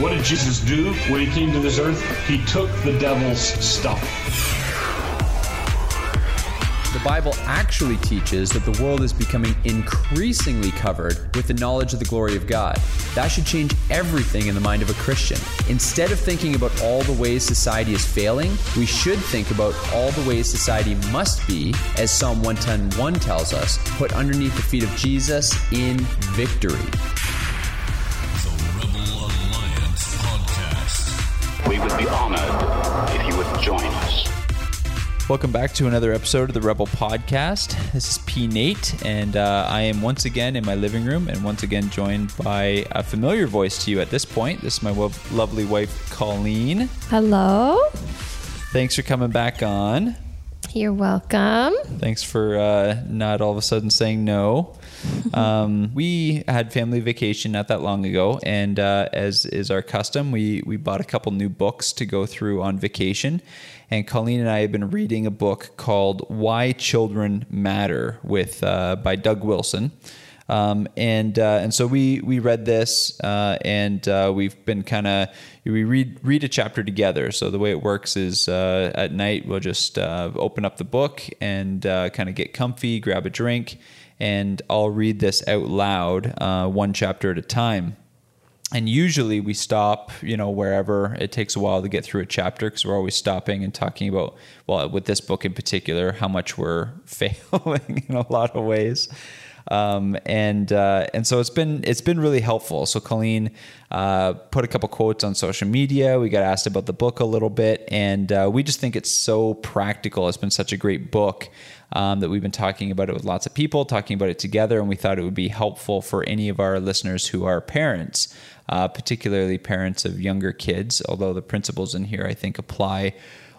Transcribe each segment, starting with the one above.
What did Jesus do when he came to this earth? He took the devil's stuff. The Bible actually teaches that the world is becoming increasingly covered with the knowledge of the glory of God. That should change everything in the mind of a Christian. Instead of thinking about all the ways society is failing, we should think about all the ways society must be, as Psalm 110:1 tells us, put underneath the feet of Jesus in victory. We would be honored if you would join us. Welcome back to another episode of the Rebel Podcast. This is P. Nate, and uh, I am once again in my living room and once again joined by a familiar voice to you at this point. This is my wo- lovely wife, Colleen. Hello. Thanks for coming back on. You're welcome. Thanks for uh, not all of a sudden saying no. Um, we had family vacation not that long ago, and uh, as is our custom, we we bought a couple new books to go through on vacation. And Colleen and I have been reading a book called "Why Children Matter" with uh, by Doug Wilson. Um, and uh, and so we we read this, uh, and uh, we've been kind of we read read a chapter together. So the way it works is uh, at night we'll just uh, open up the book and uh, kind of get comfy, grab a drink, and I'll read this out loud, one chapter at a time. And usually we stop, you know, wherever it takes a while to get through a chapter because we're always stopping and talking about, well, with this book in particular, how much we're failing in a lot of ways. Um, and uh, and so it's been it's been really helpful. So Colleen uh, put a couple quotes on social media. We got asked about the book a little bit, and uh, we just think it's so practical. It's been such a great book um, that we've been talking about it with lots of people, talking about it together, and we thought it would be helpful for any of our listeners who are parents, uh, particularly parents of younger kids. Although the principles in here I think apply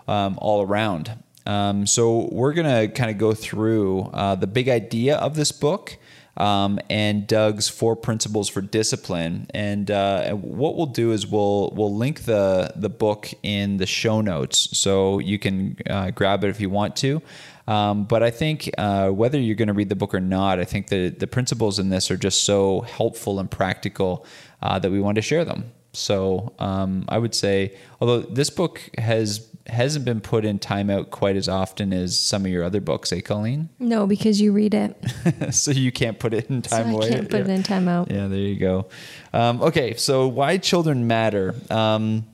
um, all around. Um, so we're gonna kind of go through uh, the big idea of this book. Um, and Doug's four principles for discipline. And, uh, what we'll do is we'll we'll link the the book in the show notes, so you can uh, grab it if you want to. Um, but I think uh, whether you're going to read the book or not, I think the the principles in this are just so helpful and practical uh, that we want to share them. So um, I would say, although this book has hasn't been put in timeout quite as often as some of your other books, eh, Colleen? No, because you read it. so you can't put it in time so I can't put yeah. it in timeout. Yeah, there you go. Um, okay, so why children matter. Um,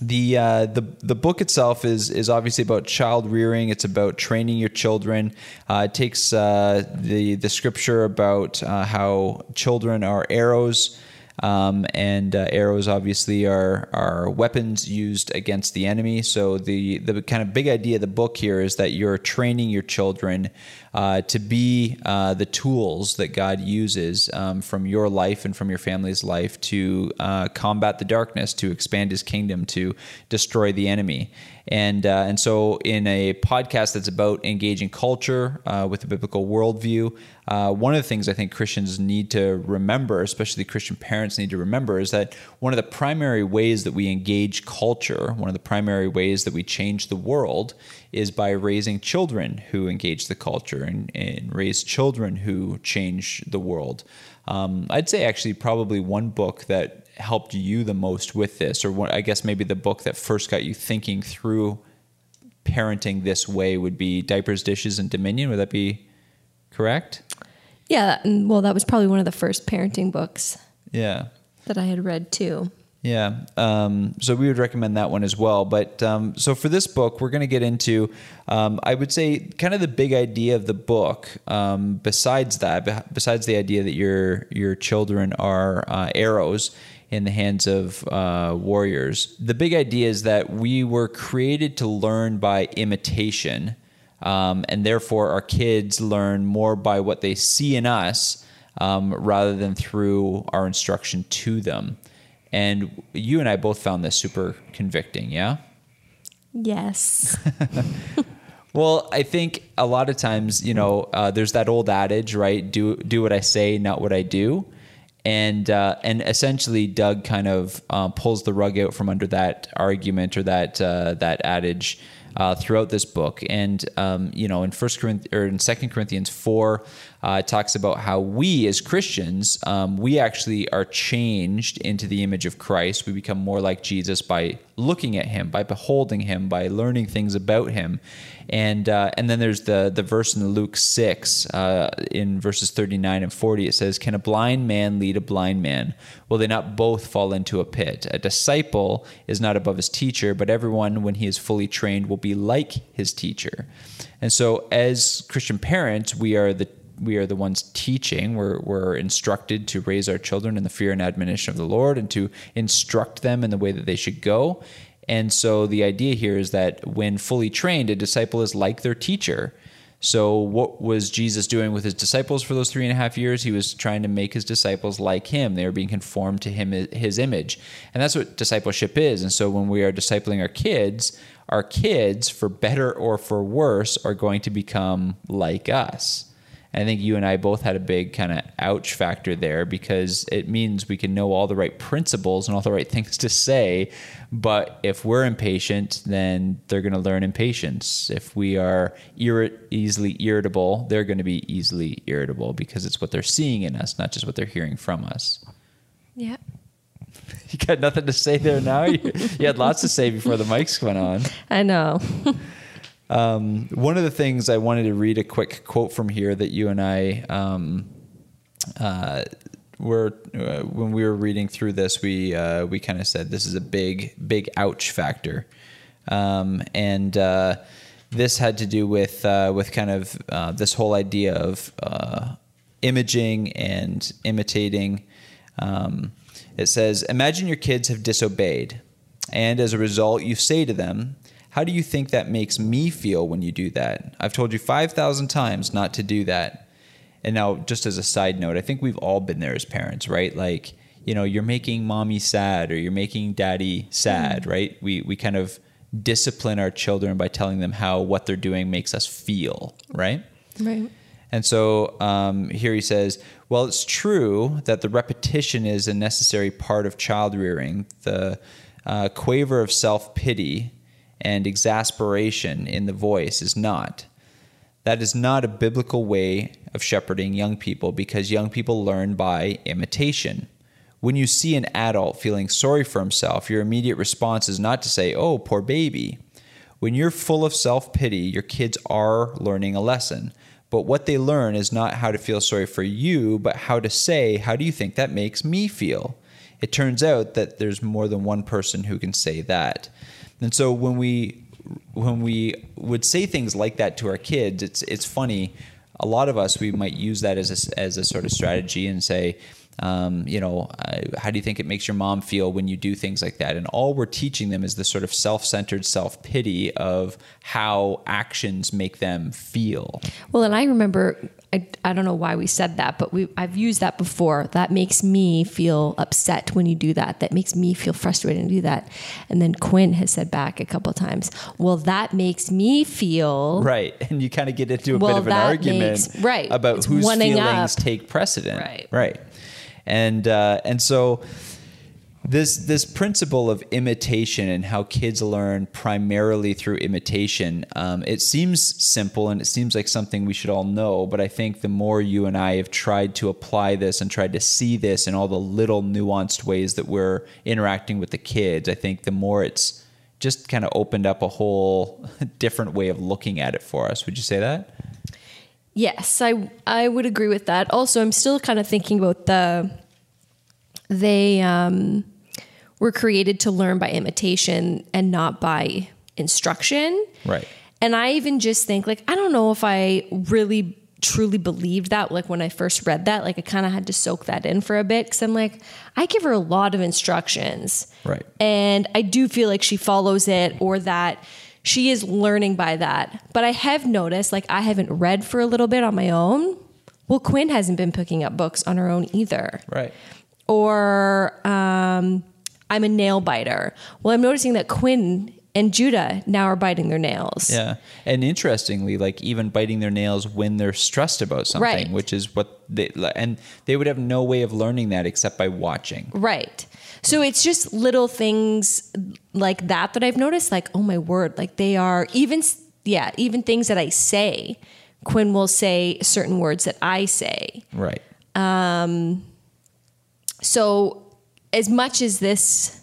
the uh, the the book itself is is obviously about child rearing. It's about training your children. Uh, it takes uh, the the scripture about uh, how children are arrows. Um, and uh, arrows obviously are are weapons used against the enemy. So the the kind of big idea of the book here is that you're training your children uh, to be uh, the tools that God uses um, from your life and from your family's life to uh, combat the darkness, to expand His kingdom, to destroy the enemy. And uh, and so, in a podcast that's about engaging culture uh, with a biblical worldview, uh, one of the things I think Christians need to remember, especially Christian parents need to remember, is that one of the primary ways that we engage culture, one of the primary ways that we change the world, is by raising children who engage the culture and, and raise children who change the world. Um, I'd say actually probably one book that helped you the most with this, or what, I guess maybe the book that first got you thinking through parenting this way would be Diapers, Dishes, and Dominion. Would that be correct? Yeah, well, that was probably one of the first parenting books Yeah. that I had read too. Yeah. Um, so we would recommend that one as well. But um, so for this book, we're going to get into, um, I would say, kind of the big idea of the book. Um, besides that, besides the idea that your your children are uh, arrows in the hands of uh, warriors, the big idea is that we were created to learn by imitation, um, and therefore our kids learn more by what they see in us um, rather than through our instruction to them. And you and I both found this super convicting, yeah? Yes. Well, I think a lot of times, you know, uh, there's that old adage, right? Do do what I say, not what I do, and uh, and essentially, Doug kind of uh, pulls the rug out from under that argument or that uh, that adage uh, throughout this book. And um, you know, in First Corinthians or in Second Corinthians four, uh, it talks about how we as Christians, um, we actually are changed into the image of Christ. We become more like Jesus by looking at Him, by beholding Him, by learning things about Him. And uh, and then there's the the verse in Luke six uh, in verses thirty nine and forty. It says, "Can a blind man lead a blind man? Will they not both fall into a pit? A disciple is not above his teacher, but everyone, when he is fully trained, will be like his teacher." And so, as Christian parents, we are the we are the ones teaching. We're, we're instructed to raise our children in the fear and admonition of the Lord and to instruct them in the way that they should go. And so the idea here is that when fully trained, a disciple is like their teacher. So, what was Jesus doing with his disciples for those three and a half years? He was trying to make his disciples like him. They were being conformed to him, his image. And that's what discipleship is. And so, when we are discipling our kids, our kids, for better or for worse, are going to become like us. And I think you and I both had a big kind of ouch factor there because it means we can know all the right principles and all the right things to say. But if we're impatient, then they're going to learn impatience. If we are irri- easily irritable, they're going to be easily irritable because it's what they're seeing in us, not just what they're hearing from us. yeah. You got nothing to say there now? You, you had lots to say before the mics went on. I know. Um, one of the things I wanted to read a quick quote from here that you and I um, uh, were uh, when we were reading through this, we uh, we kind of said this is a big big ouch factor, um, and uh, this had to do with uh, with kind of uh, this whole idea of imaging and imitating. Um, it says, imagine your kids have disobeyed, and as a result, you say to them, how do you think that makes me feel when you do that? I've told you 5,000 times not to do that. And now, just as a side note, I think we've all been there as parents, right? Like, you know, you're making mommy sad or you're making daddy sad, right? We, we kind of discipline our children by telling them how what they're doing makes us feel, right? right. And so um, here he says, well, it's true that the repetition is a necessary part of child rearing. The uh, quaver of self pity and exasperation in the voice is not. That is not a biblical way of shepherding young people because young people learn by imitation. When you see an adult feeling sorry for himself, your immediate response is not to say, Oh, poor baby. When you're full of self pity, your kids are learning a lesson. But what they learn is not how to feel sorry for you, but how to say, How do you think that makes me feel? It turns out that there's more than one person who can say that. And so when we when we would say things like that to our kids, it's it's funny. A lot of us we might use that as a, as a sort of strategy and say, um, you know, uh, how do you think it makes your mom feel when you do things like that? And all we're teaching them is this sort of self-centered self pity of how actions make them feel. Well, and I remember, I, I don't know why we said that, but we I've used that before. That makes me feel upset when you do that. That makes me feel frustrated when you do that. And then Quinn has said back a couple of times, well, that makes me feel Right, and you kind of get into a Well, bit of an argument, makes- right. about It's whose feelings up. take precedent, Right. right, and uh, and so this this principle of imitation and how kids learn primarily through imitation, um, it seems simple and it seems like something we should all know, but I think the more you and I have tried to apply this and tried to see this in all the little nuanced ways that we're interacting with the kids, I think the more it's just kind of opened up a whole different way of looking at it for us. Would you say that? Yes, I I would agree with that. Also, I'm still kind of thinking about the they um, were created to learn by imitation and not by instruction. Right. And I even just think like I don't know if I really truly believed that like when I first read that like I kind of had to soak that in for a bit cuz I'm like I give her a lot of instructions. Right. And I do feel like she follows it or that she is learning by that. But I have noticed like I haven't read for a little bit on my own. Well, Quinn hasn't been picking up books on her own either Right. or um, I'm a nail biter. Well, I'm noticing that Quinn and Judah now are biting their nails. Yeah. And interestingly, like even biting their nails when they're stressed about something, Right. which is what they and they would have no way of learning that except by watching. Right. So it's just little things like that that I've noticed. Like, oh my word, like they are even, yeah, even things that I say. Quinn will say certain words that I say. Right. Um so, as much as this,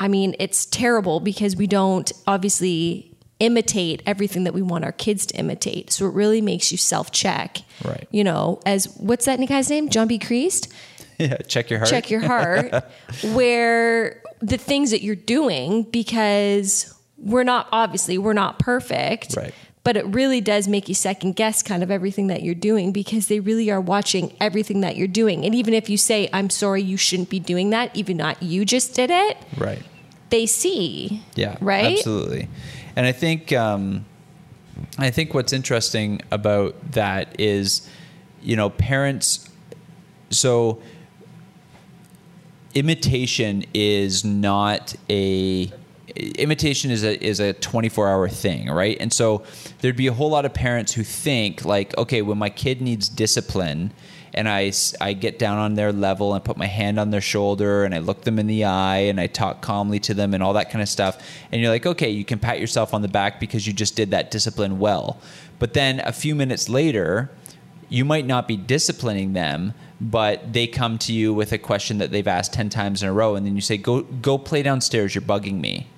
I mean, it's terrible because we don't obviously imitate everything that we want our kids to imitate. So, it really makes you self check. Right. You know, as what's that guy's name? John B. Creased? Yeah. Check your heart. check your heart where the things that you're doing because we're not obviously we're not perfect Right. But it really does make you second guess kind of everything that you're doing because they really are watching everything that you're doing and even if you say i'm sorry you shouldn't be doing that even not you just did it Right. they see Yeah, right Absolutely. And I think um, I think what's interesting about that is, you know, parents. So imitation is not a imitation is a is a 24 hour thing right and so there'd be a whole lot of parents who think like okay when my kid needs discipline and I, I get down on their level and put my hand on their shoulder and I look them in the eye and I talk calmly to them and all that kind of stuff. And you're like, okay, you can pat yourself on the back because you just did that discipline well. But then a few minutes later, you might not be disciplining them, but they come to you with a question that they've asked 10 times in a row. And then you say, go, go play downstairs. You're bugging me.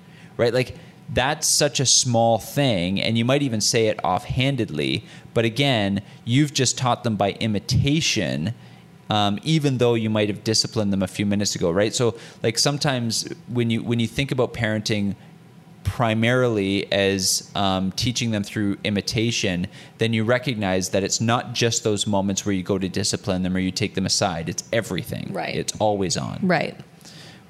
Right? Like, that's such a small thing. And you might even say it offhandedly. But again, you've just taught them by imitation. Um, even though you might have disciplined them a few minutes ago, right? So, like sometimes when you when you think about parenting, primarily as um, teaching them through imitation, then you recognize that it's not just those moments where you go to discipline them or you take them aside. It's everything. Right. It's always on. right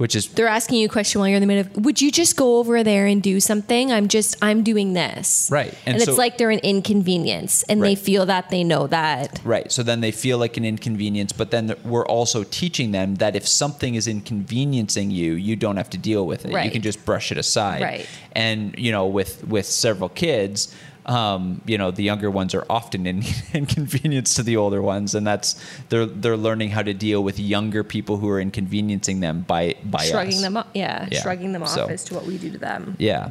Which is they're asking you a question while you're in the middle of would you just go over there and do something i'm just i'm doing this Right. and, And it's like they're an inconvenience and they feel that they know that right. So then they feel like an inconvenience, but then we're also teaching them that if something is inconveniencing you, you don't have to deal with it. You can just brush it aside. Right. And you know, with with several kids. Um, you know, the younger ones are often in inconvenience to the older ones, and that's they're they're learning how to deal with younger people who are inconveniencing them by by shrugging us. them off yeah, Yeah. shrugging them off So- as to what we do to them Yeah.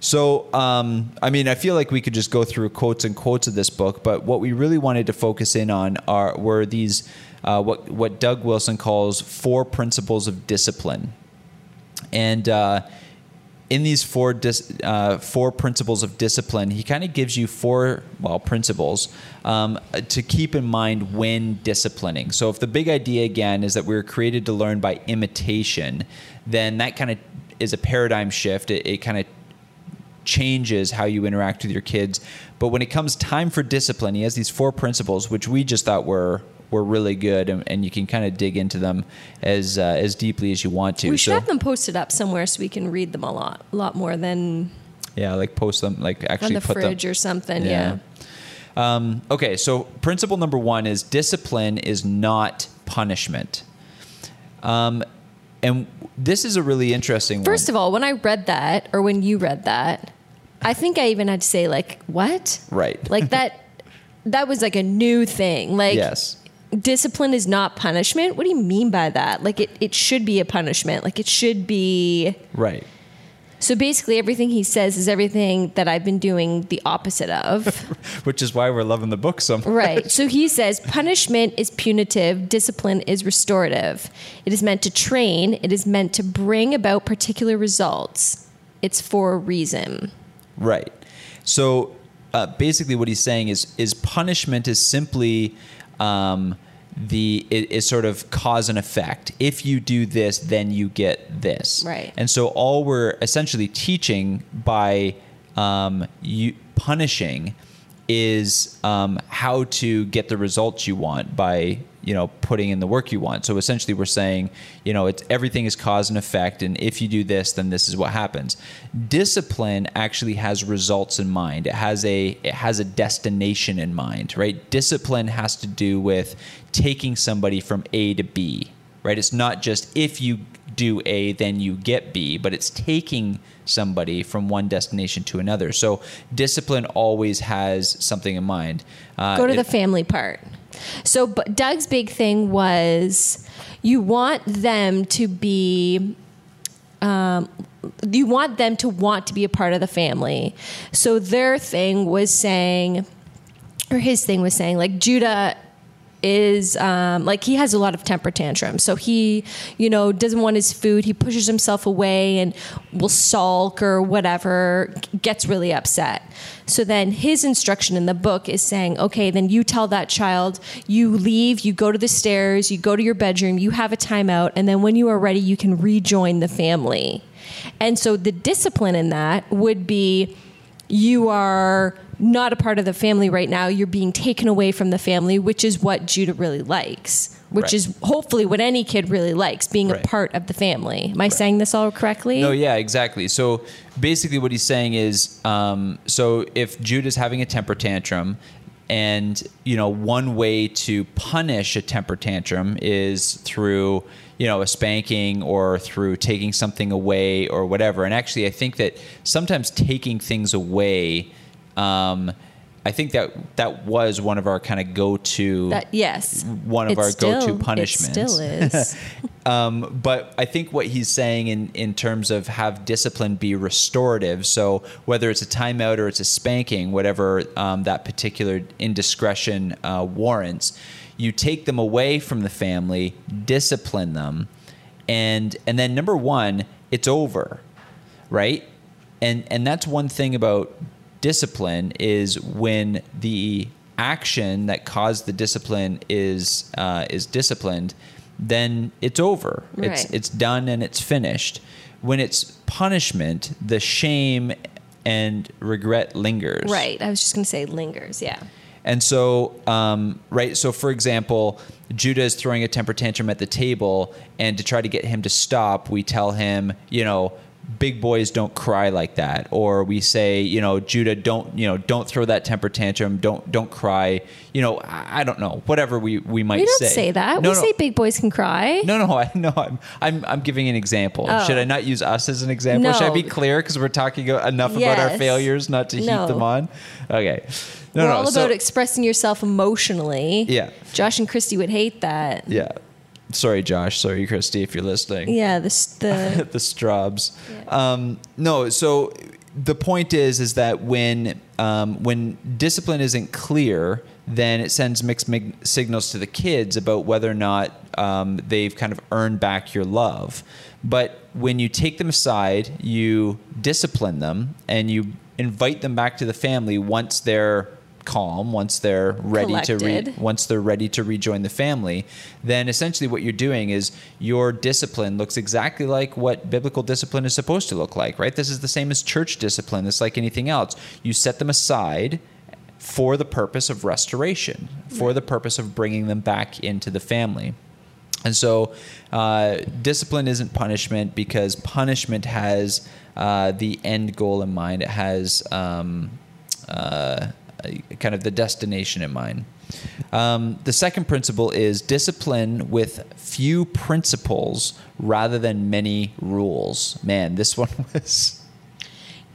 So, um, I mean, I feel like we could just go through quotes and quotes of this book, but what we really wanted to focus in on are were these uh, what what Doug Wilson calls four principles of discipline, and uh, in these four dis, uh, four principles of discipline, he kind of gives you four well principles um, to keep in mind when disciplining. So, if the big idea again is that we are created to learn by imitation, then that kind of is a paradigm shift. It, it kind of changes how you interact with your kids. But when it comes time for discipline, he has these four principles, which we just thought were were really good, and, and you can kind of dig into them as uh, as deeply as you want to. we should So- have them posted up somewhere so we can read them a lot a lot more than Yeah, like post them, like actually on the put fridge them. or something yeah, Um, okay, so principle number one is discipline is not punishment. Um, and this is a really interesting first one. of all when i read that or when you read that i think i even had to say like what Right. like that that was like a new thing like yes. Discipline is not punishment. What do you mean by that? Like it, it should be a punishment. Like it should be Right. so basically everything he says is everything that i've been doing the opposite of. Which is why we're loving the book so much. right. So he says punishment is punitive discipline is restorative. It is meant to train. It is meant to bring about particular results. It's for a reason. Right. So uh, basically, what he's saying is is punishment is simply um, the i- is sort of cause and effect. If you do this, then you get this. Right. And so all we're essentially teaching by um, you punishing is um, how to get the results you want by you know putting in the work you want. So essentially, we're saying you know it's everything is cause and effect, and if you do this, then this is what happens. Discipline actually has results in mind. It has a it has a destination in mind, right? Discipline has to do with taking somebody from A to B, right? It's not just if you do A, then you get B, but it's taking somebody from one destination to another. So discipline always has something in mind. Uh, Go to it- the family part. So, but Doug's big thing was you want them to be, um, you want them to want to be a part of the family. So their thing was saying, or his thing was saying, like Judah is um, like he has a lot of temper tantrums. So he, you know, doesn't want his food. He pushes himself away and will sulk or whatever, gets really upset. So then his instruction in the book is saying, okay, then you tell that child, you leave, you go to the stairs, you go to your bedroom, you have a timeout, and then when you are ready, you can rejoin the family. And so the discipline in that would be you are not a part of the family right now. You're being taken away from the family, which is what Judah really likes, which Right. is hopefully what any kid really likes, being Right. a part of the family. Am I saying this all correctly? No, yeah, exactly. So basically, what he's saying is, um, so if Judah's having a temper tantrum, and you know, one way to punish a temper tantrum is through you know a spanking or through taking something away or whatever. And actually, I think that sometimes taking things away. Um, I think that that was one of our kind of go-to That yes, one of It our still- go-to it punishments. still is. Um, but I think what he's saying in, in terms of have discipline be restorative. So whether it's a timeout or it's a spanking, whatever um, that particular indiscretion uh, warrants, you take them away from the family, discipline them, and and then number one, it's over, right? And and that's one thing about discipline is when the action that caused the discipline is uh, is disciplined, then it's over. It's it's done and it's finished. When it's punishment, the shame and regret lingers. right. I was just going to say lingers. Yeah. And so, um, right. So, for example, Judah is throwing a temper tantrum at the table, and to try to get him to stop, we tell him, you know, big boys don't cry like that, or we say, you know, Judah, don't, you know, don't throw that temper tantrum, don't, don't cry. You know, I, I don't know, whatever we we might say. We don't say. say, that. No, we no. say big boys can cry. No, no, I no. I'm, I'm, I'm giving an example. Oh. Should I not use us as an example? No. Should I be clear because we're talking enough about our failures not to No. heat them on? Okay. No, We're no. all so- about expressing yourself emotionally. Yeah. Josh and Christi would hate that. Yeah. Sorry, Josh. Sorry, Christi, if you're listening. Yeah. This the the Straubs. Um, no, so the point is, is that when um, when discipline isn't clear, then it sends mixed mig- signals to the kids about whether or not um, they've kind of earned back your love. But when you take them aside, you discipline them, and you invite them back to the family once they're calm, once they're ready to re- once they're ready to rejoin the family, then essentially what you're doing is your discipline looks exactly like what biblical discipline is supposed to look like, right? This is the same as church discipline. It's like anything else. You set them aside for the purpose of restoration, for the purpose of bringing them back into the family. And so, uh, discipline isn't punishment because punishment has uh, the end goal in mind. It has um, uh, kind of the destination in mind. Um, the second principle is discipline with few principles rather than many rules. Man, this one was.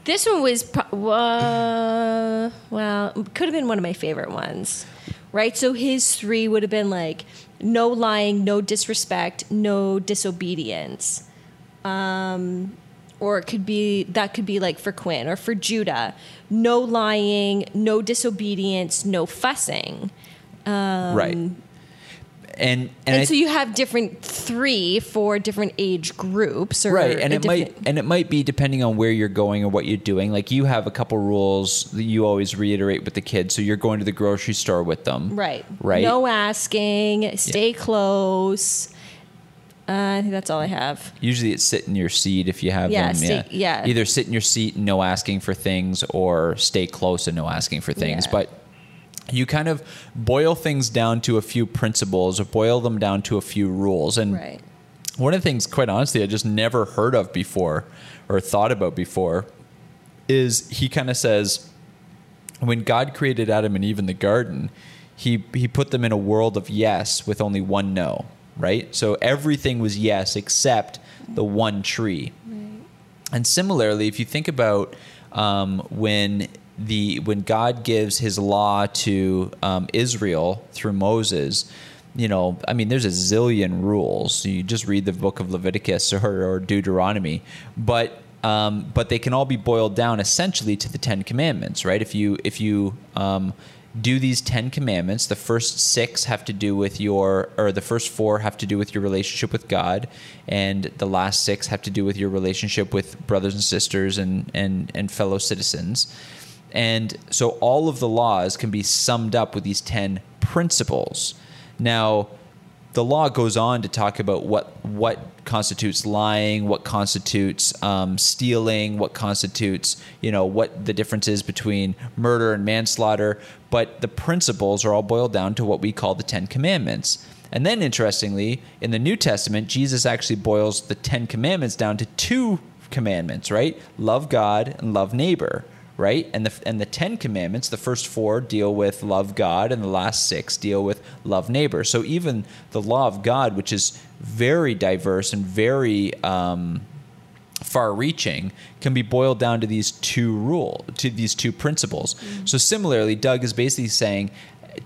This one was, uh, well, could have been one of my favorite ones, right? So his three would have been like no lying, no disrespect, no disobedience. Um, or it could be, that could be like for Quinn or for Judah no lying, no disobedience, no fussing. Um, right. And, and, And, I so you have different three for different age groups, or right and it might and it might be depending on where you're going or what you're doing like you have a couple rules that you always reiterate with the kids so you're going to the grocery store with them Right. right No asking. Stay close. Uh, I think that's all I have. usually it's sit in your seat if you have Yeah, them stay- yeah. either sit in your seat and no asking for things or stay close and no asking for things Yeah. but you kind of boil things down to a few principles or boil them down to a few rules and Right. one of the things, quite honestly, I just never heard of before or thought about before is he kind of says, when God created Adam and Eve in the garden, he, he put them in a world of yes with only one no. Right? So everything was yes except the one tree. And similarly, if you think about um, when the when God gives His law to um, Israel through Moses, you know, I mean, there's a zillion rules. You just read the book of Leviticus or, or Deuteronomy, but um, but they can all be boiled down essentially to the Ten Commandments, right? If you if you um, do these 10 commandments. The first six have to do with your or the first four have to do with your relationship with god and the last six have to do with your relationship with brothers and sisters and and, and fellow citizens. And so all of the laws can be summed up with these 10 principles. Now the law goes on to talk about what what constitutes lying, what constitutes um, stealing, what constitutes you know what the difference is between murder and manslaughter. But the principles are all boiled down to what we call the Ten Commandments. And then, interestingly, in the New Testament, Jesus actually boils the Ten Commandments down to two commandments, right? Love God and love neighbor right? And the and the Ten Commandments, the first four deal with love God, and the last six deal with love neighbor. So even the law of God, which is very diverse and very um, far-reaching, can be boiled down to these two rule to these two principles. So similarly, Doug is basically saying.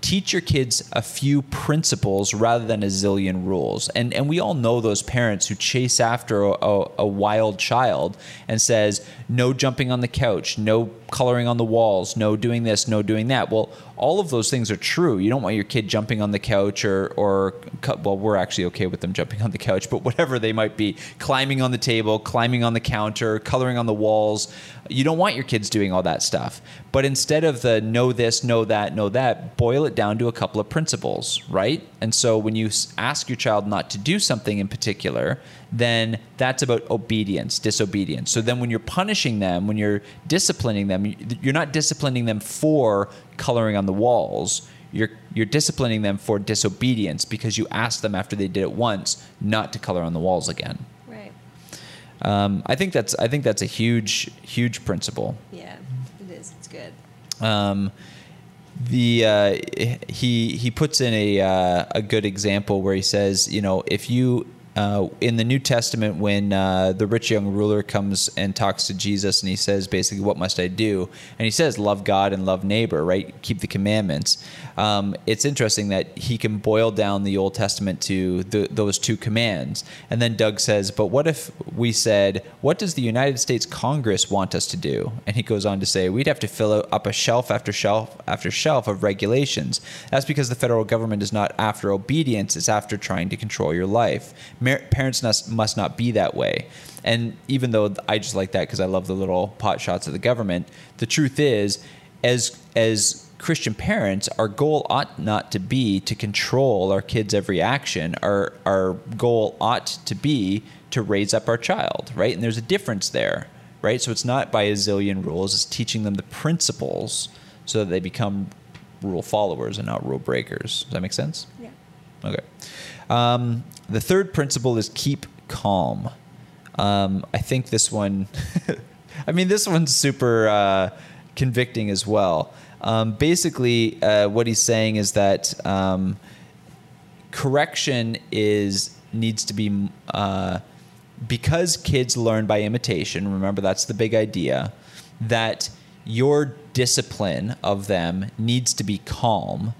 Teach your kids a few principles rather than a zillion rules, and and we all know those parents who chase after a, a, a wild child and says no jumping on the couch, no coloring on the walls, no doing this, no doing that. Well, all of those things are true. You don't want your kid jumping on the couch or, or well, we're actually okay with them jumping on the couch, but whatever they might be, climbing on the table, climbing on the counter, coloring on the walls. You don't want your kids doing all that stuff. But instead of the know this, know that, know that, boil it down to a couple of principles, right? And so when you ask your child not to do something in particular, then that's about obedience, disobedience. So then when you're punishing them, when you're disciplining them, you- you're not disciplining them for coloring on the walls. You're you're disciplining them for disobedience because you asked them after they did it once not to color on the walls again. Right. Um, I think that's I think that's a huge huge principle. Yeah, it is. It's good. Um, the uh, he he puts in a uh, a good example where he says, you know, if you uh, in the New Testament when uh, the rich young ruler comes and talks to Jesus and he says basically, "What must I do?" and he says, "Love God and love neighbor." Right? Keep the commandments. Um, it's interesting that he can boil down the Old Testament to the, those two commands, and then Doug says, "But what if we said, what does the United States Congress want us to do?" And he goes on to say, "We'd have to fill up a shelf after shelf after shelf of regulations. That's because the federal government is not after obedience; it's after trying to control your life. Parents must must not be that way." And even though I just like that because I love the little pot shots of the government, the truth is, as as Christian parents, our goal ought not to be to control our kids' every action. Our our goal ought to be to raise up our child, right? And there's a difference there, right? So it's not by a zillion rules; it's teaching them the principles so that they become rule followers and not rule breakers. Does that make sense? Yeah. Okay. Um, the third principle is keep calm. Um, I think this one, I mean, this one's super uh, convicting as well. Um, basically, uh, what he's saying is that um, correction is needs to be uh, because kids learn by imitation. Remember, that's the big idea. That your discipline of them needs to be calm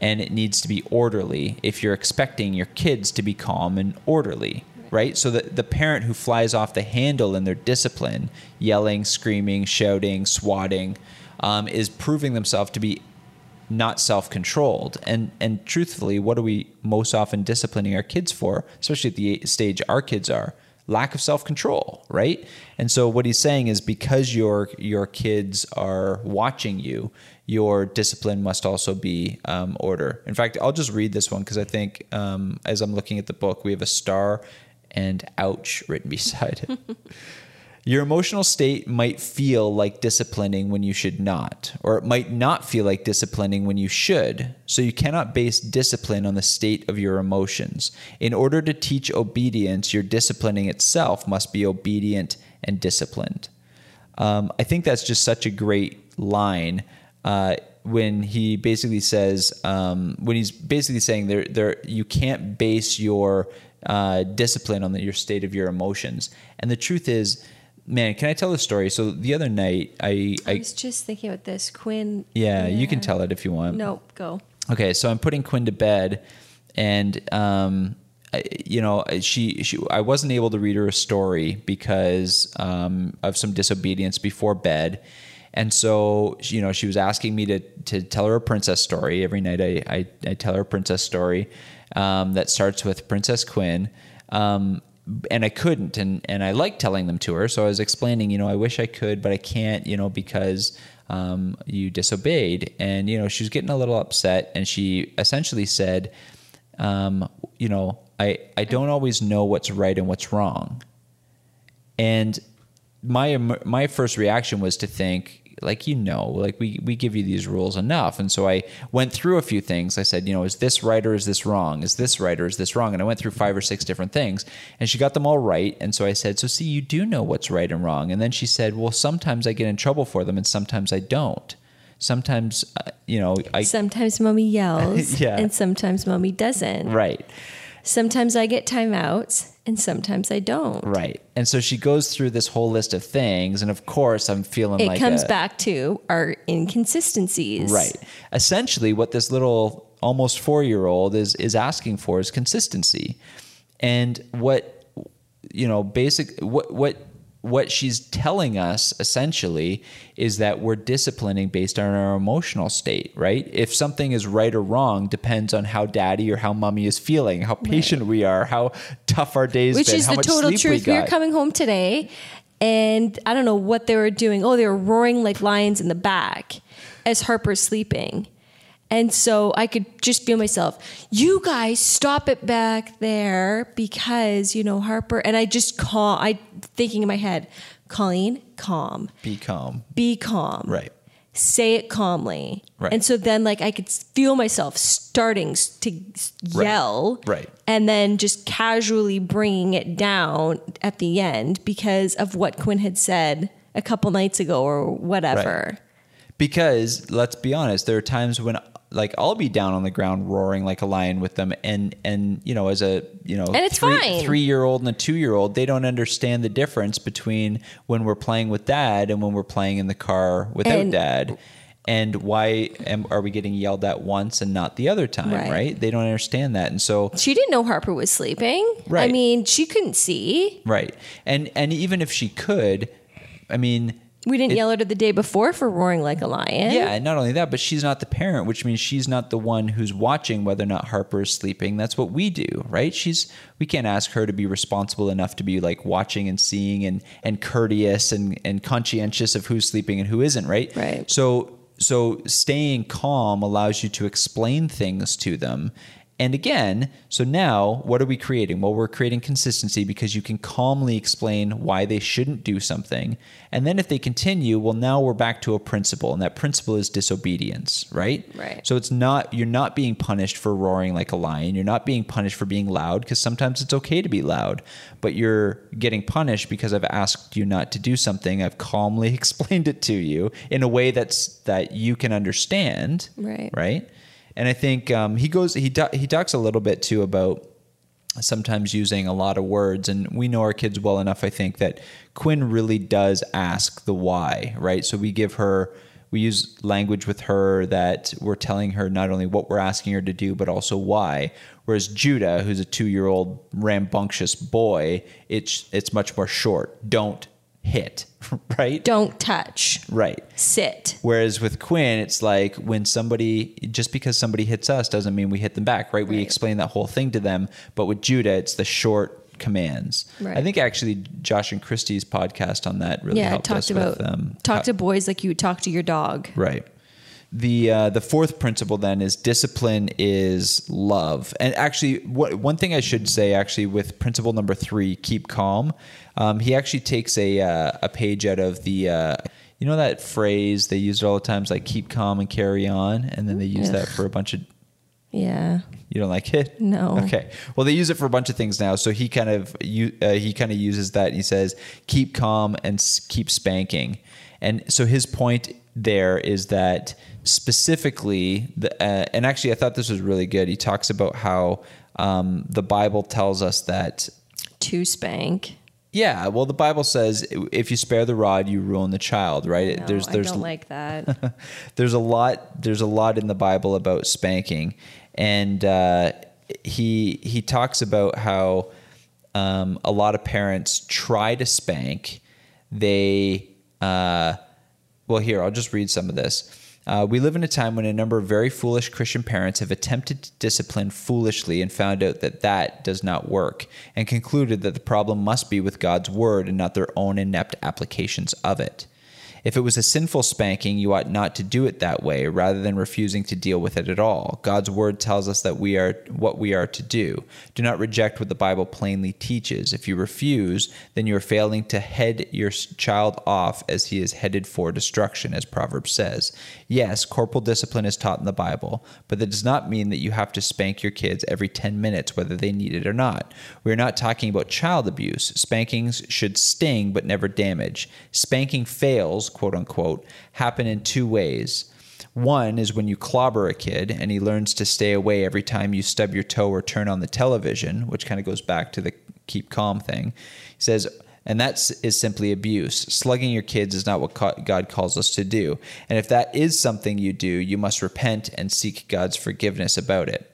and it needs to be orderly if you're expecting your kids to be calm and orderly right. so that the parent who flies off the handle in their discipline yelling screaming shouting swatting um, is proving themselves to be not self-controlled. And and truthfully what are we most often disciplining our kids for especially at the stage our kids are? Lack of self-control right? And so what he's saying is because your your kids are watching you your discipline must also be um, order in fact i'll just read this one because i think um, as i'm looking at the book we have a star and ouch written beside it your emotional state might feel like disciplining when you should not, or it might not feel like disciplining when you should. So you cannot base discipline on the state of your emotions. In order to teach obedience, your disciplining itself must be obedient and disciplined. Um, I think that's just such a great line. Uh, when he basically says um, when he's basically saying there there you can't base your uh, discipline on the, your state of your emotions. And the truth is, man, can I tell a story? So the other night, I, I I was just thinking about this. Quinn. yeah, you can tell it if you want. Nope, go. Okay, so I'm putting Quinn to bed, and um, I, you know, she, she I wasn't able to read her a story because um, of some disobedience before bed, and so you know she was asking me to to tell her a princess story every night. I I, I tell her a princess story um, that starts with Princess Quinn. Um, and I couldn't, and and I like telling them to her. So I was explaining, you know, I wish I could, but I can't, you know, because um, you disobeyed. And you know, she was getting a little upset, and she essentially said, um, you know, I I don't always know what's right and what's wrong. And my my first reaction was to think like you know like we we give you these rules enough. And so i went through a few things. I said you know is this right or is this wrong? Is this right or is this wrong? And i went through five or six different things and she got them all right. And so i said so see you do know what's right and wrong. And then she said well sometimes i get in trouble for them and sometimes i don't. Sometimes uh, you know i Sometimes mommy yells, Yeah. and sometimes mommy doesn't. right. Sometimes I get timeouts, and sometimes I don't. right and so she goes through this whole list of things and of course i'm feeling like It like comes a- back to our inconsistencies. Right. Essentially, what this little almost four year old is is asking for is consistency, and what you know, basic what what what she's telling us essentially is that we're disciplining based on our emotional state, right? If something is right or wrong depends on how daddy or how mommy is feeling, how patient we are, how tough our days Which been, is the total truth. we We were coming home today, and I don't know what they were doing. Oh, they were roaring like lions in the back as Harper's sleeping. And so I could just feel myself, you guys stop it back there because, you know, Harper, and I just call, I thinking in my head, Colleen, calm, Be calm. be calm. Right. Say it calmly. Right. And so then, like, I could feel myself starting to s- Right. yell. Right. And then just casually bringing it down at the end because of what Quinn had said a couple nights ago or whatever. Right because let's be honest there are times when like i'll be down on the ground roaring like a lion with them and and you know as a you know And it's three, fine. three year old and a two year old they don't understand the difference between when we're playing with dad and when we're playing in the car without And- dad and why am, are we getting yelled at once and not the other time Right. right, they don't understand that and so She didn't know Harper was sleeping. Right, I mean, she couldn't see. right and and even if she could i mean We didn't It- yell at her the day before for roaring like a lion. Yeah, and not only that, but she's not the parent, which means she's not the one who's watching whether or not Harper is sleeping. That's what we do, right? She's we can't ask her to be responsible enough to be like watching and seeing and and courteous and and conscientious of who's sleeping and who isn't, right? Right. So so staying calm allows you to explain things to them. And again, so now what are we creating? Well, we're creating consistency because you can calmly explain why they shouldn't do something. And then if they continue, well, now we're back to a principle, and that principle is disobedience, right? Right. So it's not, you're not being punished for roaring like a lion. You're not being punished for being loud because sometimes it's okay to be loud, but you're getting punished because I've asked you not to do something. I've calmly explained it to you in a way that's, that you can understand. Right. Right. And I think um, he goes, he, he talks a little bit too about sometimes using a lot of words. And we know our kids well enough i think that quinn really does ask the why right? So we give her we use language with her that we're telling her not only what we're asking her to do but also why. Whereas judah who's a two-year-old rambunctious boy it's it's much more short. Don't hit right Don't touch. right Sit. Whereas with Quinn, it's like when somebody, just because somebody hits us doesn't mean we hit them back, right? We Right. explain that whole thing to them. But with Judah, it's the short commands. Right. I think actually Josh and Christi's podcast on that really yeah, helped talked us about with um, talk how- to boys like you would talk to your dog. Right. The uh, the fourth principle then is discipline is love, and actually, what, one thing I should say actually with principle number three, keep calm. Um, he actually takes a uh, a page out of the uh, you know that phrase they use it all the times like keep calm and carry on, and then they use that for a bunch of Yeah. you don't like it? No. Okay. Well, they use it for a bunch of things now. So he kind of you uh, he kind of uses that and he says keep calm and s- keep spanking. And so his point there is that specifically, the, uh, and actually, I thought this was really good. He talks about how um, the Bible tells us that To spank. yeah, well, the Bible says if you spare the rod, you ruin the child, right? No, there's I there's don't like that. there's a lot there's a lot in the Bible about spanking, and uh, he he talks about how um, a lot of parents try to spank. They uh, well, here I'll just read some of this. Uh, we live in a time when a number of very foolish Christian parents have attempted to discipline foolishly and found out that that does not work, and concluded that the problem must be with God's word and not their own inept applications of it. If it was a sinful spanking, you ought not to do it that way, rather than refusing to deal with it at all. God's word tells us that we are what we are to do. Do not reject what the Bible plainly teaches. If you refuse, then you are failing to head your child off as he is headed for destruction, as Proverbs says. Yes, corporal discipline is taught in the Bible, but that does not mean that you have to spank your kids every 10 minutes, whether they need it or not. We are not talking about child abuse. Spankings should sting but never damage. Spanking fails, quote unquote, happen in two ways. One is when you clobber a kid and he learns to stay away every time you stub your toe or turn on the television, which kind of goes back to the keep calm thing. He says, and that is simply abuse. Slugging your kids is not what God calls us to do. And if that is something you do, you must repent and seek God's forgiveness about it.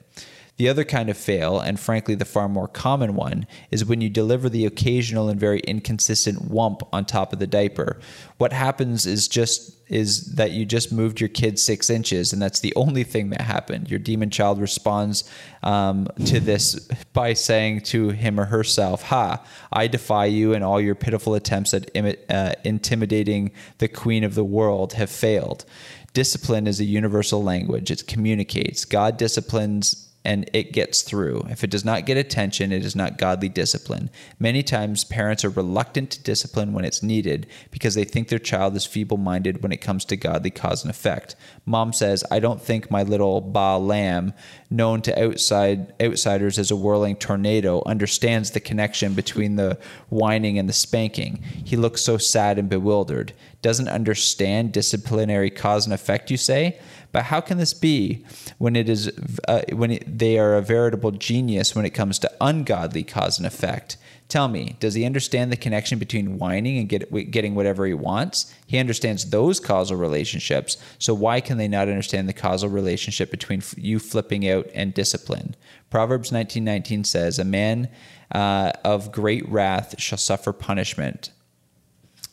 The other kind of fail, and frankly the far more common one, is when you deliver the occasional and very inconsistent wump on top of the diaper. What happens is just is that you just moved your kid six inches, and that's the only thing that happened. Your demon child responds um, to this by saying to him or herself, "Ha! I defy you, and all your pitiful attempts at imi- uh, intimidating the queen of the world have failed." Discipline is a universal language. It communicates. God disciplines and it gets through. If it does not get attention, it is not godly discipline. Many times, parents are reluctant to discipline when it's needed because they think their child is feeble minded when it comes to godly cause and effect. Mom says, I don't think my little ba lamb, known to outside outsiders as a whirling tornado, understands the connection between the whining and the spanking. He looks so sad and bewildered. Doesn't understand disciplinary cause and effect, you say? But how can this be when it is uh, when it, they are a veritable genius when it comes to ungodly cause and effect? Tell me, does he understand the connection between whining and get, getting whatever he wants? He understands those causal relationships. So why can they not understand the causal relationship between you flipping out and discipline? Proverbs 19:19 says, "A man uh, of great wrath shall suffer punishment."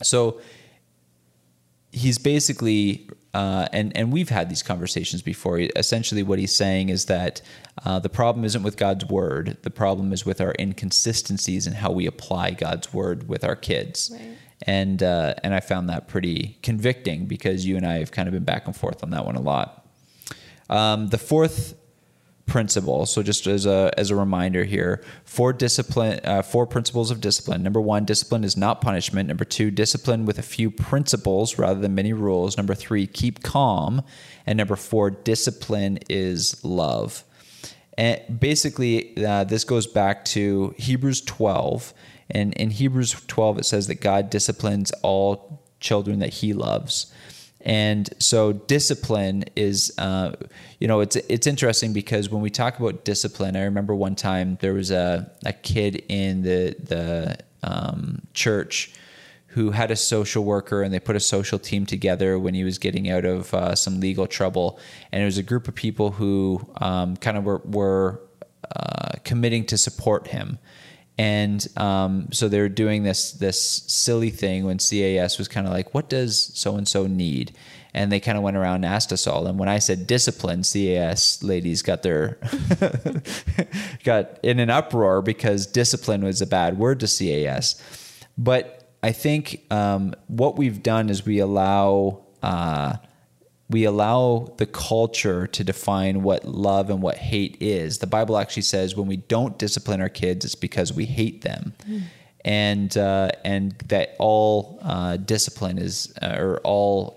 So he's basically uh, and and we've had these conversations before. Essentially, what he's saying is that uh, the problem isn't with God's word. The problem is with our inconsistencies and in how we apply God's word with our kids. Right. And uh, and I found that pretty convicting because you and I have kind of been back and forth on that one a lot. Um, the fourth principle. So just as a as a reminder here, four discipline, uh, four principles of discipline. Number one, discipline is not punishment. Number two, discipline with a few principles rather than many rules. Number three, keep calm, and number four, discipline is love. And basically, uh, this goes back to Hebrews 12. And in Hebrews 12, it says that God disciplines all children that he loves. And so discipline is, uh, you know, it's it's interesting because when we talk about discipline, I remember one time there was a, a kid in the the um, church who had a social worker and they put a social team together when he was getting out of uh, some legal trouble. And it was a group of people who um, kind of were, were uh, committing to support him and um, so they were doing this this silly thing when CAS was kind of like, "What does so and so need?" And they kind of went around and asked us all. And when I said discipline, CAS ladies got their got in an uproar because discipline was a bad word to CAS. But I think um, what we've done is we allow. Uh, we allow the culture to define what love and what hate is. The Bible actually says when we don't discipline our kids, it's because we hate them. Mm. And uh, and that all uh, discipline is, uh, or all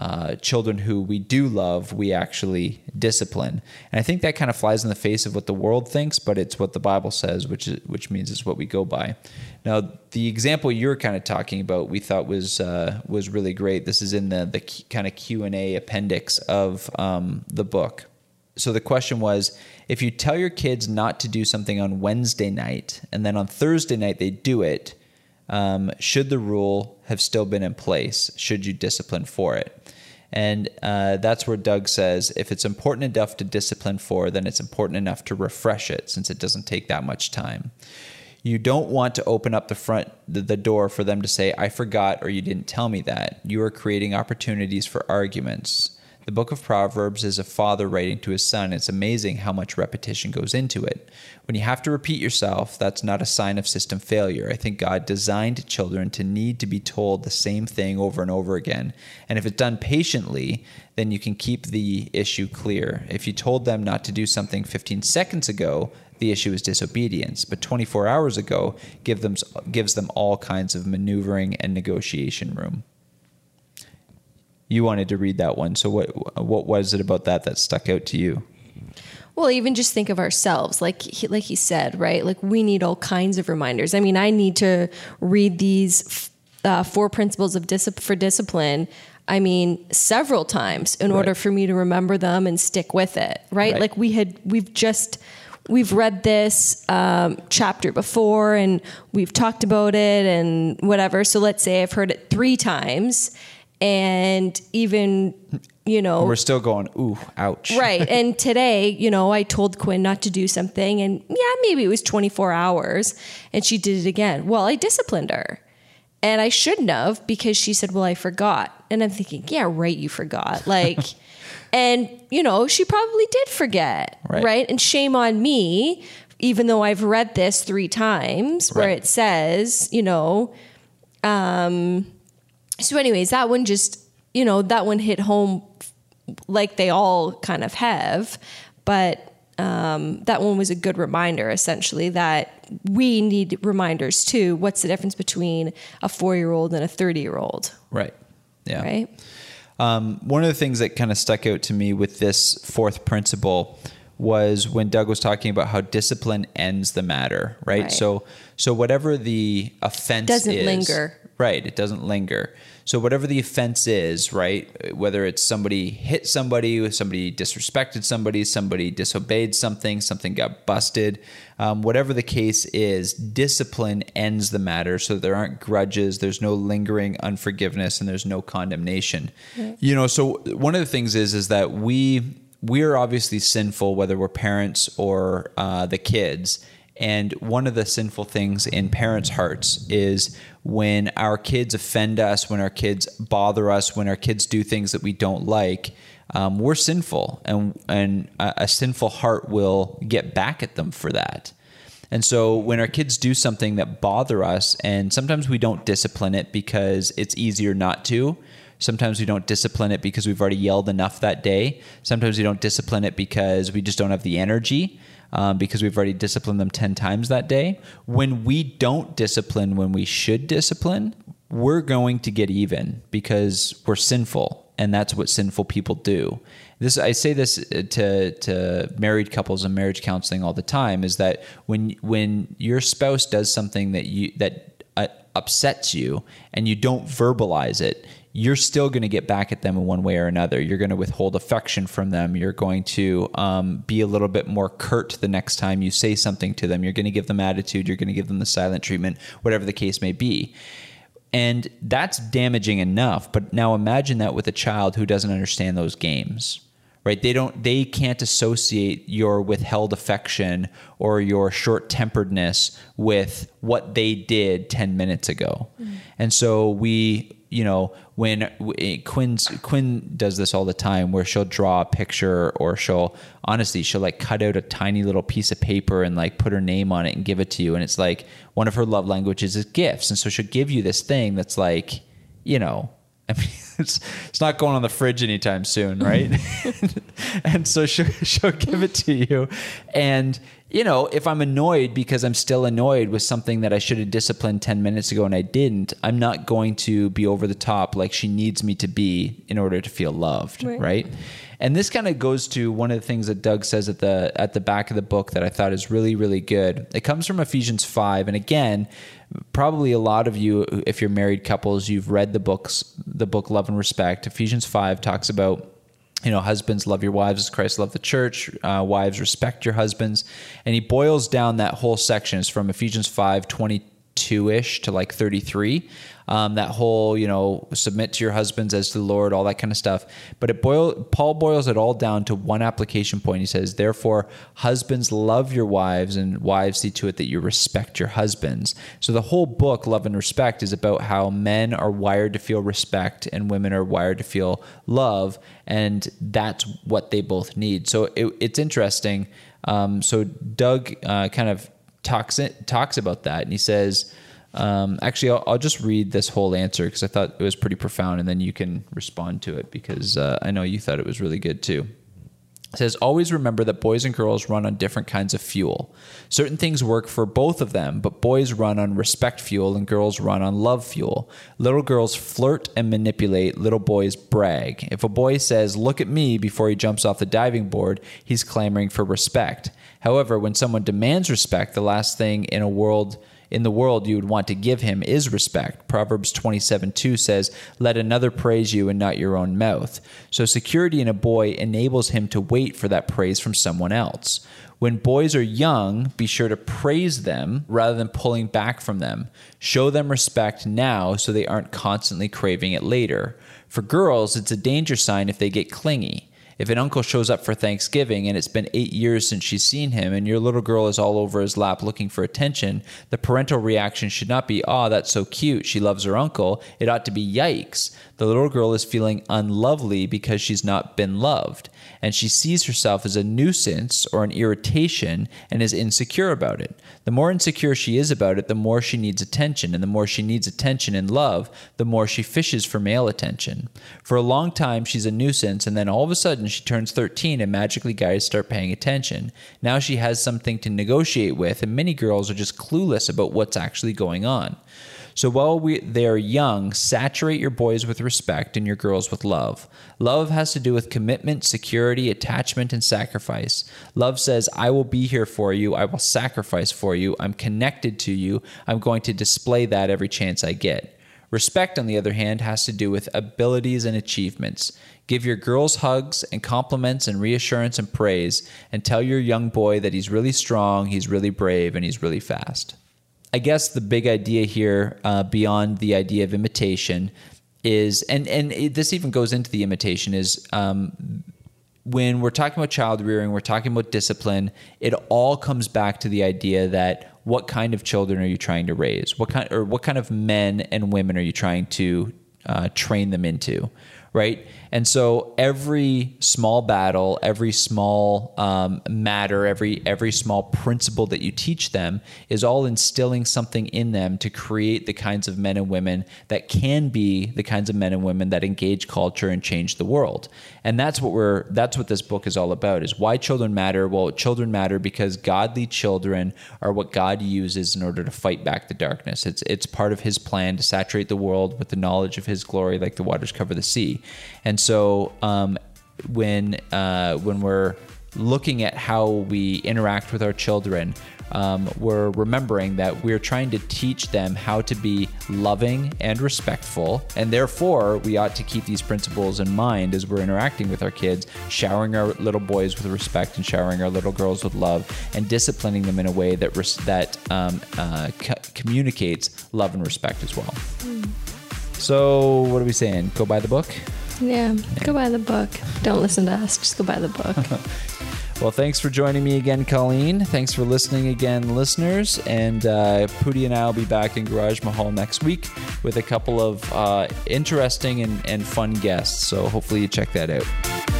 uh, children who we do love, we actually discipline. And I think that kind of flies in the face of what the world thinks, but it's what the Bible says, which is, which means it's what we go by. Now, the example you're kind of talking about, we thought was uh, was really great. This is in the the kind of Q and A appendix of um, the book. So the question was, if you tell your kids not to do something on Wednesday night, and then on Thursday night they do it, um, should the rule have still been in place? Should you discipline for it? And uh, that's where Doug says if it's important enough to discipline for, then it's important enough to refresh it since it doesn't take that much time. You don't want to open up the front the, the door for them to say I forgot or you didn't tell me that. You are creating opportunities for arguments. The book of Proverbs is a father writing to his son. It's amazing how much repetition goes into it. When you have to repeat yourself, that's not a sign of system failure. I think God designed children to need to be told the same thing over and over again. And if it's done patiently, then you can keep the issue clear. If you told them not to do something 15 seconds ago, the issue is disobedience. But 24 hours ago give them, gives them all kinds of maneuvering and negotiation room you wanted to read that one. So what what was it about that that stuck out to you? Well, even just think of ourselves, like he, like he said, right? Like we need all kinds of reminders. I mean, I need to read these uh, four principles of dis- for discipline. I mean, several times in right. order for me to remember them and stick with it, right? right? Like we had, we've just we've read this um, chapter before and we've talked about it and whatever. So let's say I've heard it three times and even you know we're still going ooh ouch. Right and today you know i told quinn not to do something and yeah maybe it was 24 hours and she did it again. Well i disciplined her and i shouldn't have because she said well i forgot. And i'm thinking yeah right you forgot. Like and you know she probably did forget right, right? and shame on me even though i've read this three times where right. it says you know um so, anyways, that one just, you know, that one hit home like they all kind of have. But um, that one was a good reminder, essentially, that we need reminders too. What's the difference between a four year old and a 30 year old? Right. Yeah. Right. Um, one of the things that kind of stuck out to me with this fourth principle was when Doug was talking about how discipline ends the matter, right? right. So, so whatever the offense doesn't is, linger, right? It doesn't linger. So whatever the offense is, right? Whether it's somebody hit somebody, somebody disrespected somebody, somebody disobeyed something, something got busted, um, whatever the case is, discipline ends the matter. So there aren't grudges, there's no lingering unforgiveness, and there's no condemnation. Right. You know, so one of the things is is that we we are obviously sinful, whether we're parents or uh, the kids. And one of the sinful things in parents' hearts is when our kids offend us, when our kids bother us, when our kids do things that we don't like. Um, we're sinful, and and a, a sinful heart will get back at them for that. And so when our kids do something that bother us, and sometimes we don't discipline it because it's easier not to. Sometimes we don't discipline it because we've already yelled enough that day. Sometimes we don't discipline it because we just don't have the energy um, because we've already disciplined them 10 times that day. When we don't discipline when we should discipline, we're going to get even because we're sinful and that's what sinful people do. This I say this to to married couples and marriage counseling all the time is that when when your spouse does something that you that uh, upsets you and you don't verbalize it, you're still going to get back at them in one way or another. You're going to withhold affection from them. You're going to um, be a little bit more curt the next time you say something to them. You're going to give them attitude. You're going to give them the silent treatment, whatever the case may be. And that's damaging enough. But now imagine that with a child who doesn't understand those games right they don't they can't associate your withheld affection or your short-temperedness with what they did 10 minutes ago mm. and so we you know when eh, Quinn's Quinn does this all the time where she'll draw a picture or she'll honestly she'll like cut out a tiny little piece of paper and like put her name on it and give it to you. And it's like one of her love languages is gifts. And so she'll give you this thing that's like you know I mean it's it's not going on the fridge anytime soon right? And so she'll, she'll give it to you. And you know, if I'm annoyed because I'm still annoyed with something that I should have disciplined 10 minutes ago and I didn't, I'm not going to be over the top like she needs me to be in order to feel loved, Right. right? And this kind of goes to one of the things that Doug says at the at the back of the book that I thought is really really good. It comes from Ephesians 5 and again, probably a lot of you if you're married couples, you've read the books the book Love and Respect. Ephesians 5 talks about you know, husbands love your wives as Christ loved the church. Uh, wives respect your husbands, and he boils down that whole section. It's from Ephesians five twenty two ish to like thirty three. Um, that whole you know submit to your husbands as to the Lord, all that kind of stuff. But it boil Paul boils it all down to one application point. He says, therefore, husbands love your wives, and wives see to it that you respect your husbands. So the whole book, Love and Respect, is about how men are wired to feel respect and women are wired to feel love, and that's what they both need. So it, it's interesting. Um, so Doug uh, kind of talks it, talks about that, and he says. Um, actually, I'll, I'll just read this whole answer because I thought it was pretty profound, and then you can respond to it because uh, I know you thought it was really good too. It says, always remember that boys and girls run on different kinds of fuel. Certain things work for both of them, but boys run on respect fuel and girls run on love fuel. Little girls flirt and manipulate, little boys brag. If a boy says, Look at me, before he jumps off the diving board, he's clamoring for respect. However, when someone demands respect, the last thing in a world in the world you would want to give him is respect. Proverbs 27 2 says, Let another praise you and not your own mouth. So, security in a boy enables him to wait for that praise from someone else. When boys are young, be sure to praise them rather than pulling back from them. Show them respect now so they aren't constantly craving it later. For girls, it's a danger sign if they get clingy. If an uncle shows up for Thanksgiving and it's been eight years since she's seen him and your little girl is all over his lap looking for attention, the parental reaction should not be, oh, that's so cute. She loves her uncle. It ought to be, yikes. The little girl is feeling unlovely because she's not been loved. And she sees herself as a nuisance or an irritation and is insecure about it. The more insecure she is about it, the more she needs attention. And the more she needs attention and love, the more she fishes for male attention. For a long time, she's a nuisance. And then all of a sudden, she turns 13 and magically guys start paying attention. Now she has something to negotiate with, and many girls are just clueless about what's actually going on. So while we, they are young, saturate your boys with respect and your girls with love. Love has to do with commitment, security, attachment, and sacrifice. Love says, I will be here for you. I will sacrifice for you. I'm connected to you. I'm going to display that every chance I get. Respect, on the other hand, has to do with abilities and achievements. Give your girls hugs and compliments and reassurance and praise, and tell your young boy that he's really strong, he's really brave, and he's really fast. I guess the big idea here, uh, beyond the idea of imitation, is and and it, this even goes into the imitation is um, when we're talking about child rearing, we're talking about discipline. It all comes back to the idea that what kind of children are you trying to raise? What kind or what kind of men and women are you trying to uh, train them into? Right. And so every small battle, every small um, matter, every every small principle that you teach them is all instilling something in them to create the kinds of men and women that can be the kinds of men and women that engage culture and change the world. And that's what we're that's what this book is all about is why children matter. Well, children matter because godly children are what God uses in order to fight back the darkness. It's it's part of his plan to saturate the world with the knowledge of his glory like the waters cover the sea. And so um, when uh, when we're looking at how we interact with our children, um, we're remembering that we're trying to teach them how to be loving and respectful, and therefore we ought to keep these principles in mind as we're interacting with our kids, showering our little boys with respect and showering our little girls with love, and disciplining them in a way that res- that um, uh, co- communicates love and respect as well. So, what are we saying? Go buy the book. Yeah, go buy the book. Don't listen to us. Just go buy the book. Well, thanks for joining me again, Colleen. Thanks for listening again, listeners. And uh, and I will be back in Garage Mahal next week with a couple of uh, interesting and, and fun guests. So hopefully you check that out.